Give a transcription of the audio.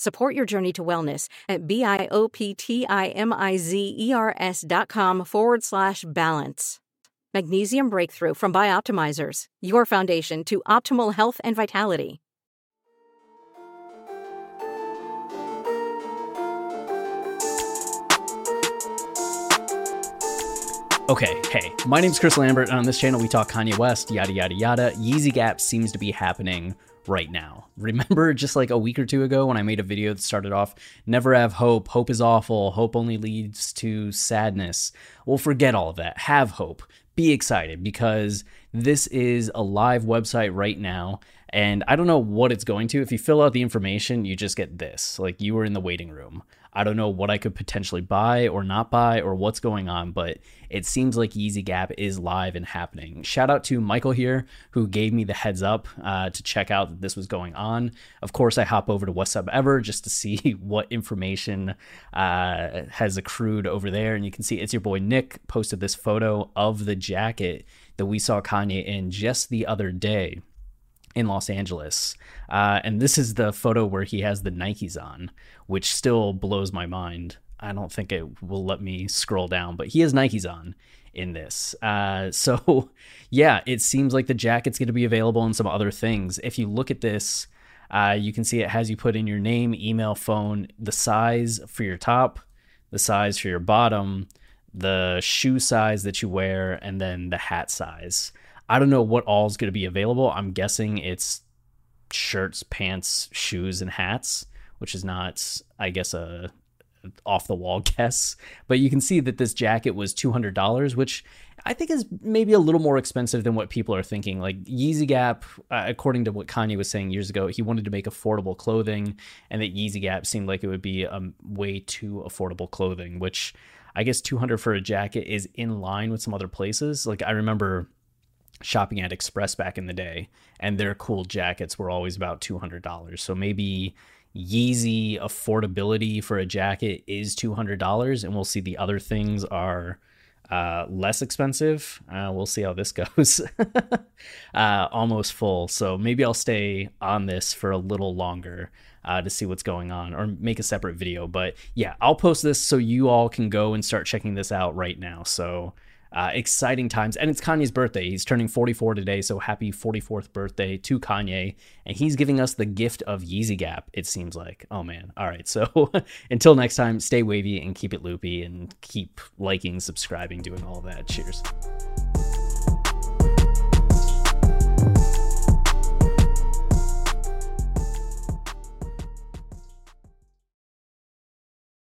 Support your journey to wellness at B-I-O-P-T-I-M-I-Z-E-R-S dot com forward slash balance. Magnesium Breakthrough from Bioptimizers, your foundation to optimal health and vitality. Okay, hey, my name's Chris Lambert, and on this channel we talk Kanye West, yada yada yada. Yeezy Gap seems to be happening right now. Remember just like a week or two ago when I made a video that started off, never have hope, hope is awful, hope only leads to sadness. Well, forget all of that. Have hope. Be excited because this is a live website right now. And I don't know what it's going to. If you fill out the information, you just get this. Like you were in the waiting room. I don't know what I could potentially buy or not buy or what's going on, but it seems like Yeezy Gap is live and happening. Shout out to Michael here who gave me the heads up uh, to check out that this was going on. Of course, I hop over to What's Up Ever just to see what information uh, has accrued over there, and you can see it's your boy Nick posted this photo of the jacket that we saw Kanye in just the other day in Los Angeles. Uh, and this is the photo where he has the Nikes on, which still blows my mind. I don't think it will let me scroll down, but he has Nikes on in this. Uh, so, yeah, it seems like the jacket's going to be available and some other things. If you look at this, uh, you can see it has you put in your name, email, phone, the size for your top, the size for your bottom, the shoe size that you wear, and then the hat size. I don't know what all is going to be available. I'm guessing it's shirts, pants, shoes, and hats, which is not, I guess, a off the wall guess. But you can see that this jacket was $200, which I think is maybe a little more expensive than what people are thinking. Like Yeezy Gap, uh, according to what Kanye was saying years ago, he wanted to make affordable clothing, and that Yeezy Gap seemed like it would be um, way too affordable clothing, which I guess 200 for a jacket is in line with some other places. Like I remember shopping at Express back in the day, and their cool jackets were always about two hundred dollars. So maybe Yeezy affordability for a jacket is two hundred dollars, and we'll see the other things are uh, less expensive. Uh, we'll see how this goes. uh, almost full, so maybe I'll stay on this for a little longer. Uh, to see what's going on or make a separate video. But yeah, I'll post this so you all can go and start checking this out right now. So uh, exciting times. And it's Kanye's birthday. He's turning 44 today. So happy 44th birthday to Kanye. And he's giving us the gift of Yeezy Gap, it seems like. Oh, man. All right. So until next time, stay wavy and keep it loopy and keep liking, subscribing, doing all that. Cheers.